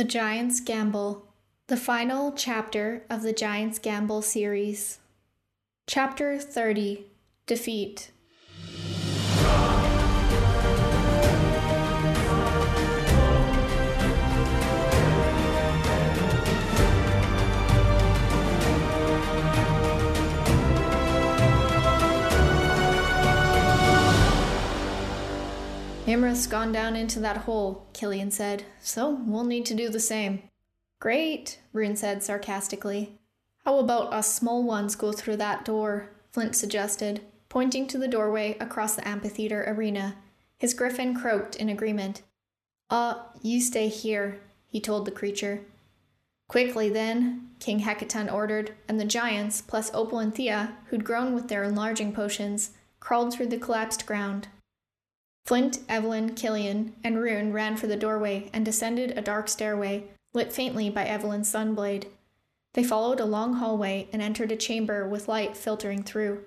The Giant's Gamble, the final chapter of the Giant's Gamble series. Chapter 30 Defeat. Iymrith's gone down into that hole, Killian said, so we'll need to do the same. Great, Rune said sarcastically. How about us small ones go through that door? Flint suggested, pointing to the doorway across the amphitheater arena. His griffin croaked in agreement. Uh, you stay here, he told the creature. Quickly, then, King Hekaton ordered, and the giants, plus Opal and Thea, who'd grown with their enlarging potions, crawled through the collapsed ground. Flint, Evelyn, Killian, and Rune ran for the doorway and descended a dark stairway, lit faintly by Evelyn's sunblade. They followed a long hallway and entered a chamber with light filtering through.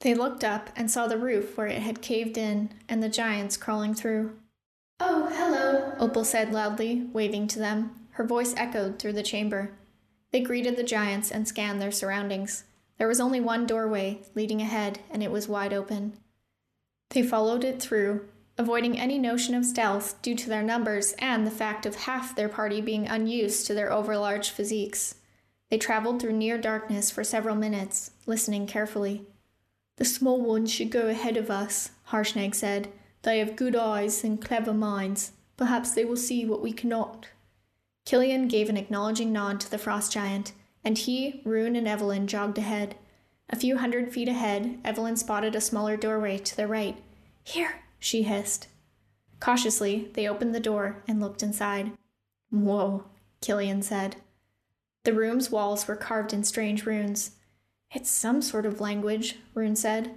They looked up and saw the roof where it had caved in and the giants crawling through. Oh, hello, Opal said loudly, waving to them. Her voice echoed through the chamber. They greeted the giants and scanned their surroundings. There was only one doorway leading ahead, and it was wide open. They followed it through, avoiding any notion of stealth due to their numbers and the fact of half their party being unused to their overlarge physiques. They traveled through near darkness for several minutes, listening carefully. The small ones should go ahead of us, Harshnag said. They have good eyes and clever minds. Perhaps they will see what we cannot. Killian gave an acknowledging nod to the frost giant, and he, Rune, and Evelyn jogged ahead. A few hundred feet ahead, Evelyn spotted a smaller doorway to the right. Here, she hissed. Cautiously, they opened the door and looked inside. Whoa, Killian said. The room's walls were carved in strange runes. It's some sort of language, Rune said.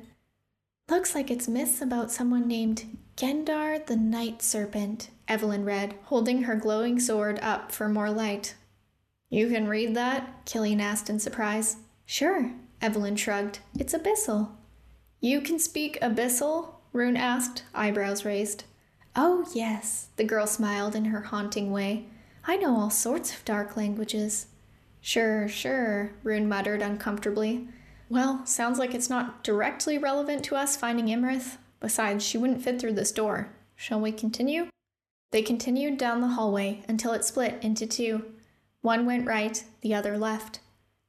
Looks like it's myths about someone named Gendar the Night Serpent, Evelyn read, holding her glowing sword up for more light. You can read that? Killian asked in surprise. Sure, Evelyn shrugged. It's abyssal. You can speak abyssal? Rune asked, eyebrows raised. Oh, yes, the girl smiled in her haunting way. I know all sorts of dark languages. Sure, sure, Rune muttered uncomfortably. Well, sounds like it's not directly relevant to us finding Iymrith. Besides, she wouldn't fit through this door. Shall we continue? They continued down the hallway until it split into two. One went right, the other left.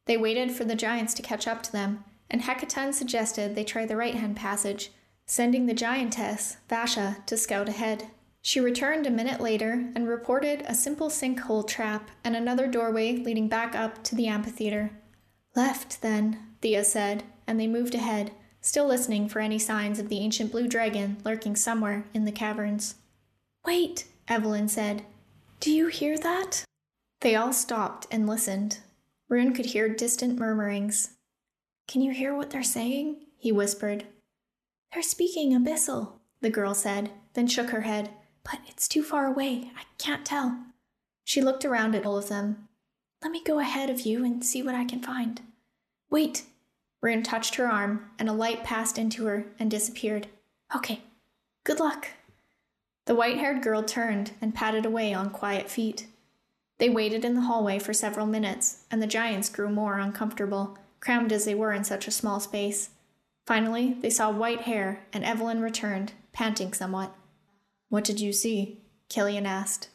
They waited for the giants to catch up to them, and Hekaton suggested they try the right hand passage, sending the giantess, Vasha, to scout ahead. She returned a minute later and reported a simple sinkhole trap and another doorway leading back up to the amphitheater. Left, then, Thea said, and they moved ahead, still listening for any signs of the ancient blue dragon lurking somewhere in the caverns. Wait, Evelyn said. Do you hear that? They all stopped and listened. Rune could hear distant murmurings. Can you hear what they're saying? he whispered. They're speaking abyssal, the girl said, then shook her head. But it's too far away. I can't tell. She looked around at all of them. Let me go ahead of you and see what I can find. Wait. Rune touched her arm, and a light passed into her and disappeared. Okay. Good luck. The white haired girl turned and padded away on quiet feet. They waited in the hallway for several minutes, and the giants grew more uncomfortable, crammed as they were in such a small space. Finally, they saw white hair, and Evelyn returned, panting somewhat. What did you see? Killian asked.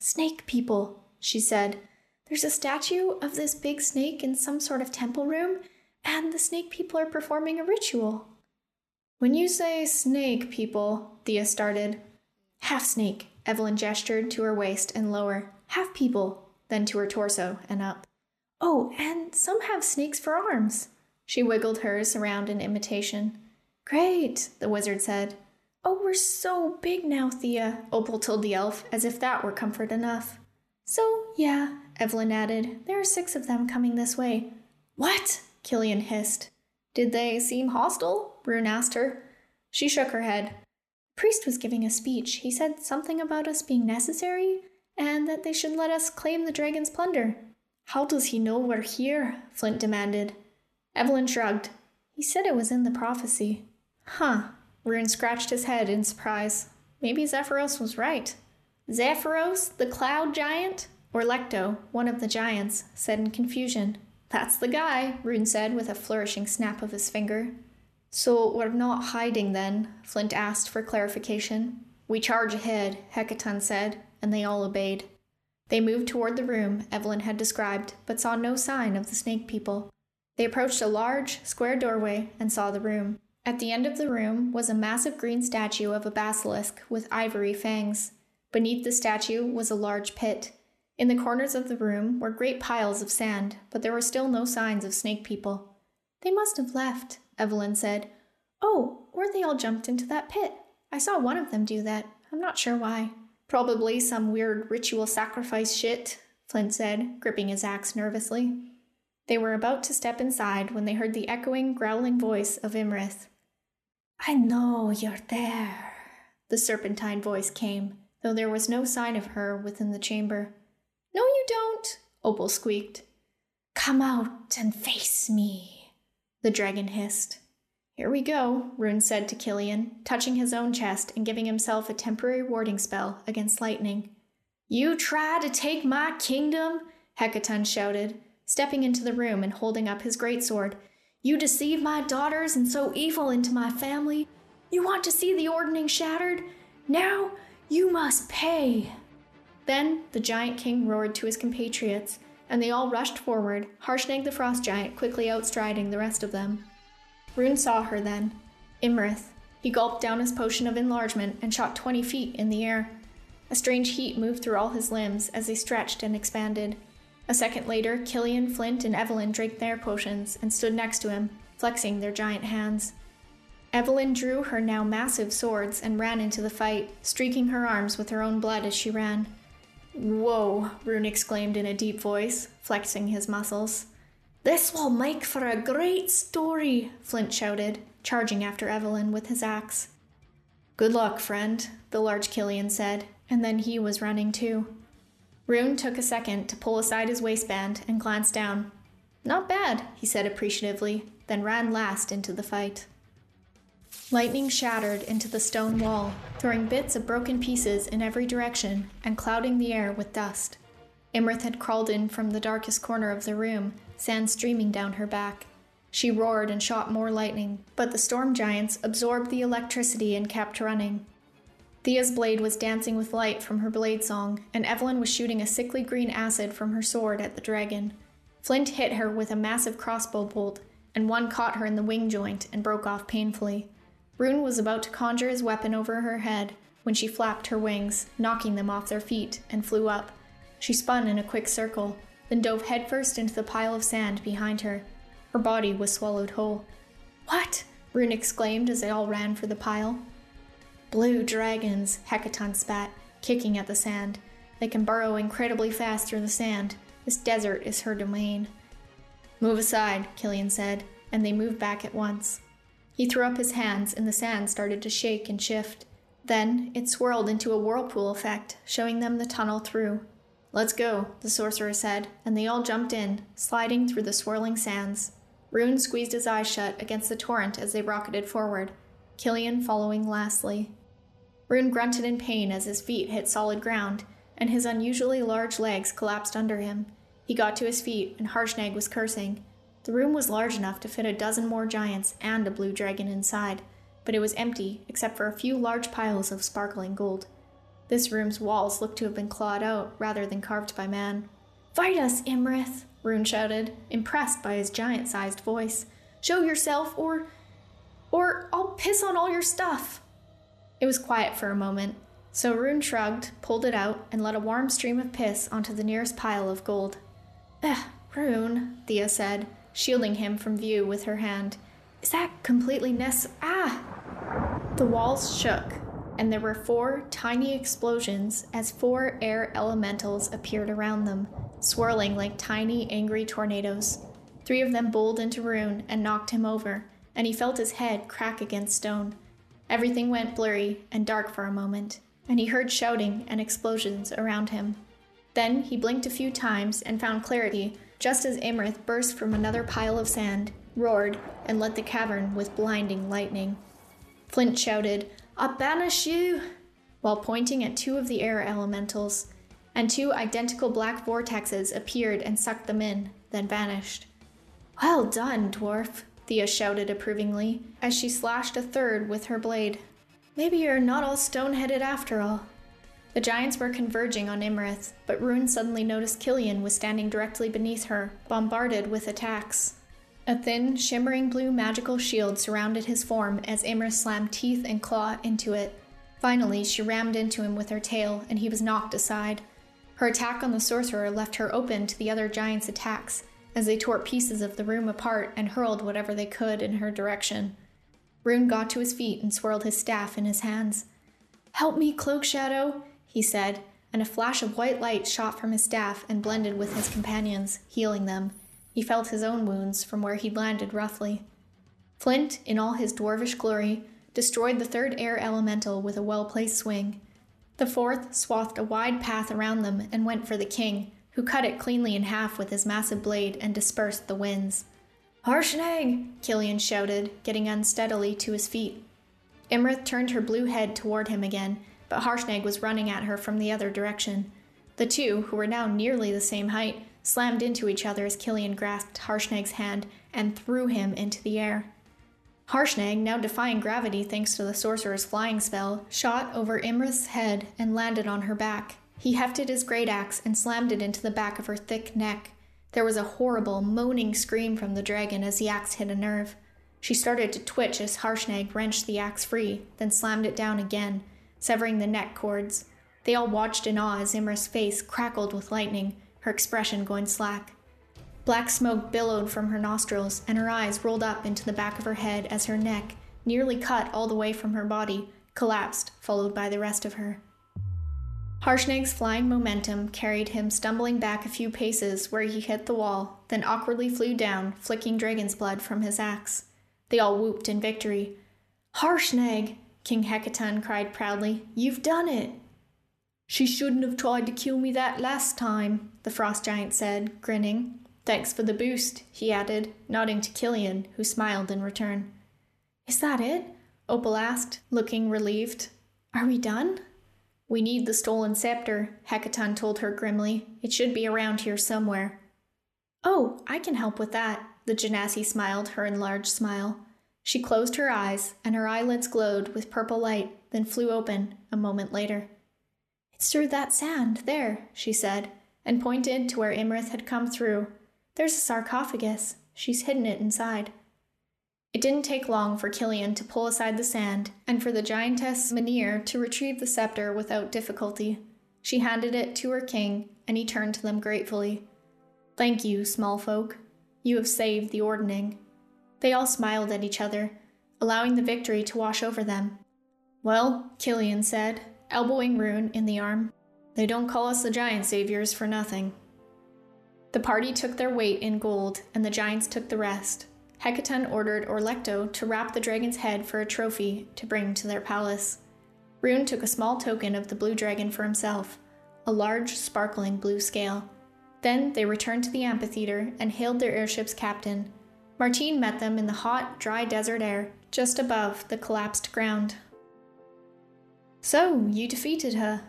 Snake people, she said. There's a statue of this big snake in some sort of temple room, and the snake people are performing a ritual. When you say snake people, Thea started. Half snake, Evelyn gestured to her waist and lower. Half people, then to her torso and up. Oh, and some have snakes for arms. She wiggled hers around in imitation. Great, the wizard said. Oh, we're so big now, Thea, Opal told the elf, as if that were comfort enough. So, yeah, Evelyn added, there are six of them coming this way. What? Killian hissed. Did they seem hostile? Rune asked her. She shook her head. The priest was giving a speech. He said something about us being necessary, and that they should let us claim the dragon's plunder. How does he know we're here? Flint demanded. Evelyn shrugged. He said it was in the prophecy. Huh. Rune scratched his head in surprise. Maybe Zephyros was right. Zephyros, the cloud giant? Orlecto, one of the giants, said in confusion. That's the guy, Rune said with a flourishing snap of his finger. So we're not hiding then? Flint asked for clarification. We charge ahead, Hekaton said, and they all obeyed. They moved toward the room Evelyn had described, but saw no sign of the snake people. They approached a large, square doorway and saw the room. At the end of the room was a massive green statue of a basilisk with ivory fangs. Beneath the statue was a large pit. In the corners of the room were great piles of sand, but there were still no signs of snake people. They must have left, Evelyn said. Oh, or they all jumped into that pit. I saw one of them do that. I'm not sure why. Probably some weird ritual sacrifice shit, Flint said, gripping his axe nervously. They were about to step inside when they heard the echoing, growling voice of Iymrith. I know you're there, the serpentine voice came, though there was no sign of her within the chamber. No, you don't, Opal squeaked. Come out and face me, the dragon hissed. Here we go, Rune said to Killian, touching his own chest and giving himself a temporary warding spell against lightning. You try to take my kingdom? Hekaton shouted, stepping into the room and holding up his greatsword. You deceive my daughters and sow evil into my family. You want to see the ordning shattered? Now you must pay. Then the giant king roared to his compatriots, and they all rushed forward, Harshnag the frost giant quickly outstriding the rest of them. Rune saw her then. Iymrith. He gulped down his potion of enlargement and shot twenty feet in the air. A strange heat moved through all his limbs as they stretched and expanded. A second later, Killian, Flint, and Evelyn drank their potions and stood next to him, flexing their giant hands. Evelyn drew her now massive swords and ran into the fight, streaking her arms with her own blood as she ran. Whoa, Rune exclaimed in a deep voice, flexing his muscles. This will make for a great story, Flint shouted, charging after Evelyn with his axe. Good luck, friend, the large Killian said, and then he was running too. Rune took a second to pull aside his waistband and glance down. Not bad, he said appreciatively, then ran last into the fight. Lightning shattered into the stone wall, throwing bits of broken pieces in every direction and clouding the air with dust. Iymrith had crawled in from the darkest corner of the room, sand streaming down her back. She roared and shot more lightning, but the storm giants absorbed the electricity and kept running. Thea's blade was dancing with light from her blade song, and Evelyn was shooting a sickly green acid from her sword at the dragon. Flint hit her with a massive crossbow bolt, and one caught her in the wing joint and broke off painfully. Rune was about to conjure his weapon over her head when she flapped her wings, knocking them off their feet, and flew up. She spun in a quick circle, then dove headfirst into the pile of sand behind her. Her body was swallowed whole. What? Rune exclaimed as they all ran for the pile. Blue dragons, Hekaton spat, kicking at the sand. They can burrow incredibly fast through the sand. This desert is her domain. Move aside, Killian said, and they moved back at once. He threw up his hands, and the sand started to shake and shift. Then it swirled into a whirlpool effect, showing them the tunnel through. Let's go, the sorcerer said, and they all jumped in, sliding through the swirling sands. Rune squeezed his eyes shut against the torrent as they rocketed forward, Killian following lastly. Rune grunted in pain as his feet hit solid ground, and his unusually large legs collapsed under him. He got to his feet, and Harshnag was cursing. The room was large enough to fit a dozen more giants and a blue dragon inside, but it was empty except for a few large piles of sparkling gold. This room's walls looked to have been clawed out rather than carved by man. Fight us, Iymrith! Rune shouted, impressed by his giant sized voice. Show yourself, or. or I'll piss on all your stuff! It was quiet for a moment, so Rune shrugged, pulled it out, and let a warm stream of piss onto the nearest pile of gold. Eh, Rune, Thea said, shielding him from view with her hand. Is that completely ness? Ah! The walls shook, and there were four tiny explosions as four air elementals appeared around them, swirling like tiny, angry tornadoes. Three of them bowled into Rune and knocked him over, and he felt his head crack against stone. Everything went blurry and dark for a moment, and he heard shouting and explosions around him. Then he blinked a few times and found clarity just as Iymrith burst from another pile of sand, roared, and lit the cavern with blinding lightning. Flint shouted, I banish you! while pointing at two of the air elementals, and two identical black vortexes appeared and sucked them in, then vanished. Well done, dwarf, Thea shouted approvingly as she slashed a third with her blade. Maybe you're not all stone headed after all. The giants were converging on Iymrith, but Rune suddenly noticed Killian was standing directly beneath her, bombarded with attacks. A thin, shimmering blue magical shield surrounded his form as Iymrith slammed teeth and claw into it. Finally, she rammed into him with her tail, and he was knocked aside. Her attack on the sorcerer left her open to the other giants' attacks, as they tore pieces of the room apart and hurled whatever they could in her direction. Rune got to his feet and swirled his staff in his hands. Help me, Cloak Shadow, he said, and a flash of white light shot from his staff and blended with his companions, healing them. He felt his own wounds from where he'd landed roughly. Flint, in all his dwarvish glory, destroyed the third air elemental with a well placed swing. The fourth swathed a wide path around them and went for the king, who cut it cleanly in half with his massive blade and dispersed the winds. Harshnag! Killian shouted, getting unsteadily to his feet. Iymrith turned her blue head toward him again, but Harshnag was running at her from the other direction. The two, who were now nearly the same height, slammed into each other as Killian grasped Harshnag's hand and threw him into the air. Harshnag, now defying gravity thanks to the sorcerer's flying spell, shot over Iymrith's head and landed on her back. He hefted his great axe and slammed it into the back of her thick neck. There was a horrible, moaning scream from the dragon as the axe hit a nerve. She started to twitch as Harshnag wrenched the axe free, then slammed it down again, severing the neck cords. They all watched in awe as Iymrith's face crackled with lightning, her expression going slack. Black smoke billowed from her nostrils, and her eyes rolled up into the back of her head as her neck, nearly cut all the way from her body, collapsed, followed by the rest of her. Harshnag's flying momentum carried him stumbling back a few paces where he hit the wall, then awkwardly flew down, flicking dragon's blood from his axe. They all whooped in victory. Harshnag! King Hekaton cried proudly. You've done it! She shouldn't have tried to kill me that last time, the frost giant said, grinning. Thanks for the boost, he added, nodding to Killian, who smiled in return. Is that it? Opal asked, looking relieved. Are we done? We need the stolen scepter, Hekaton told her grimly. It should be around here somewhere. Oh, I can help with that, the Genasi smiled her enlarged smile. She closed her eyes, and her eyelids glowed with purple light, then flew open a moment later. It's through that sand, there, she said, and pointed to where Iymrith had come through. There's a sarcophagus. She's hidden it inside. It didn't take long for Killian to pull aside the sand, and for the giantess Manir to retrieve the scepter without difficulty. She handed it to her king, and he turned to them gratefully. Thank you, small folk. You have saved the Ordning. They all smiled at each other, allowing the victory to wash over them. Well, Killian said, elbowing Rune in the arm, they don't call us the giant saviors for nothing. The party took their weight in gold, and the giants took the rest. Hekaton ordered Orlecto to wrap the dragon's head for a trophy to bring to their palace. Rune took a small token of the blue dragon for himself, a large, sparkling blue scale. Then they returned to the amphitheater and hailed their airship's captain. Martine met them in the hot, dry desert air just above the collapsed ground. So, you defeated her?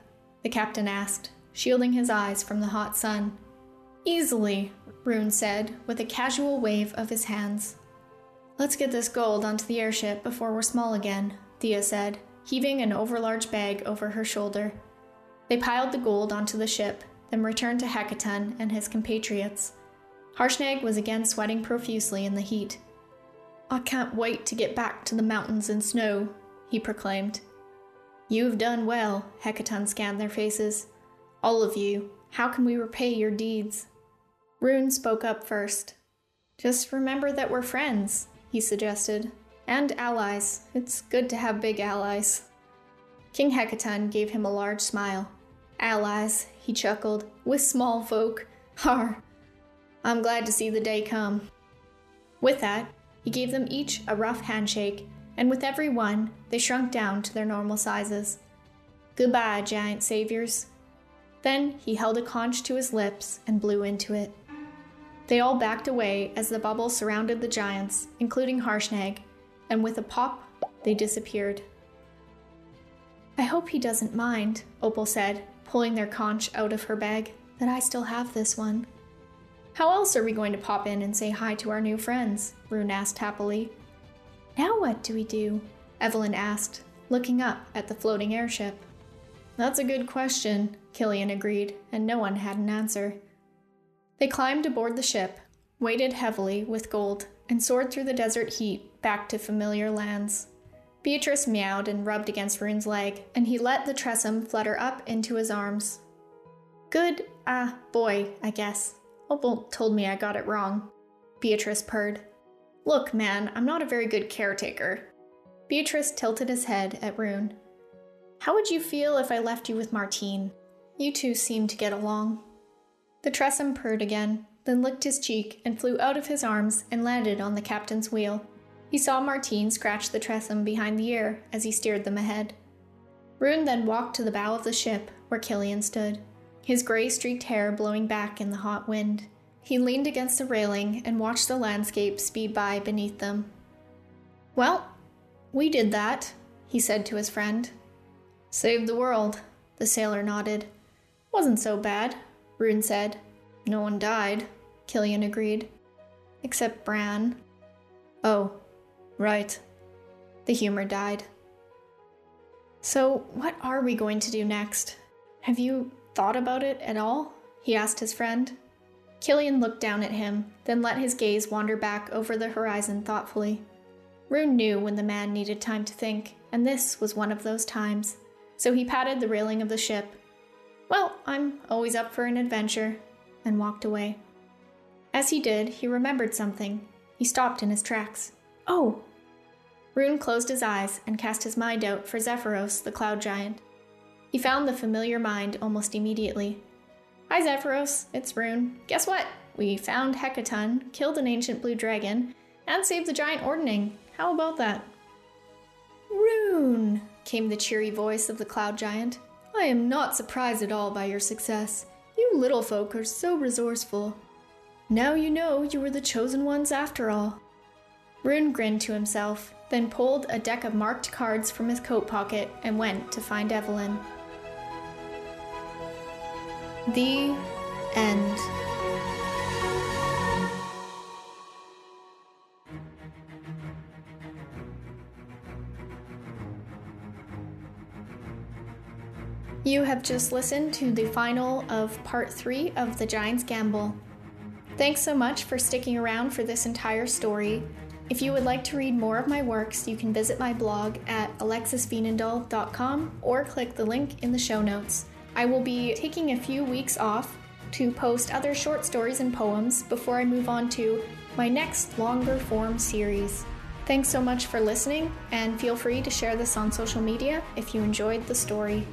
The captain asked, shielding his eyes from the hot sun. Easily, Rune said, with a casual wave of his hands. Let's get this gold onto the airship before we're small again, Thea said, heaving an overlarge bag over her shoulder. They piled the gold onto the ship, then returned to Hekaton and his compatriots. Harshnag was again sweating profusely in the heat. I can't wait to get back to the mountains and snow, he proclaimed. You've done well, Hekaton scanned their faces. All of you. How can we repay your deeds? Rune spoke up first. Just remember that we're friends, he suggested. And allies. It's good to have big allies. King Hekaton gave him a large smile. Allies, he chuckled, with small folk. Har! I'm glad to see the day come. With that, he gave them each a rough handshake, and with every one, they shrunk down to their normal sizes. Goodbye, giant saviors. Then he held a conch to his lips and blew into it. They all backed away as the bubble surrounded the giants, including Harshnag, and with a pop, they disappeared. I hope he doesn't mind, Opal said, pulling their conch out of her bag, that I still have this one. How else are we going to pop in and say hi to our new friends? Rune asked happily. Now what do we do? Evelyn asked, looking up at the floating airship. That's a good question, Killian agreed, and no one had an answer. They climbed aboard the ship, weighted heavily with gold, and soared through the desert heat back to familiar lands. Beatrice meowed and rubbed against Rune's leg, and he let the tressym flutter up into his arms. Good, ah, uh, boy, I guess. Opal told me I got it wrong. Beatrice purred. Look, man, I'm not a very good caretaker. Beatrice tilted his head at Rune. How would you feel if I left you with Martine? You two seem to get along. The Tressym purred again, then licked his cheek and flew out of his arms and landed on the captain's wheel. He saw Martine scratch the Tressym behind the ear as he steered them ahead. Rune then walked to the bow of the ship where Killian stood his gray streaked hair blowing back in the hot wind. He leaned against the railing and watched the landscape speed by beneath them. Well, we did that, he said to his friend. Saved the world, the sailor nodded. Wasn't so bad, Rune said. No one died, Killian agreed. Except Bran. Oh, right. The humor died. So, what are we going to do next? Have you thought about it at all? he asked his friend. Killian looked down at him, then let his gaze wander back over the horizon thoughtfully. Rune knew when the man needed time to think, and this was one of those times. So he patted the railing of the ship. Well, I'm always up for an adventure, and walked away. As he did, he remembered something. He stopped in his tracks. Oh! Rune closed his eyes and cast his mind out for Zephyros, the cloud giant. He found the familiar mind almost immediately. Hi, Zephyros, it's Rune. Guess what? We found Hekaton, killed an ancient blue dragon, and saved the giant Ordning. How about that? Rune, came the cheery voice of the cloud giant. I am not surprised at all by your success. You little folk are so resourceful. Now you know you were the chosen ones after all. Rune grinned to himself, then pulled a deck of marked cards from his coat pocket and went to find Evelyn. The end. You have just listened to the final of part three of The Giant's Gamble. Thanks so much for sticking around for this entire story. If you would like to read more of my works, you can visit my blog at alexisveenendaal.com or click the link in the show notes. I will be taking a few weeks off to post other short stories and poems before I move on to my next longer form series. Thanks so much for listening, and feel free to share this on social media if you enjoyed the story.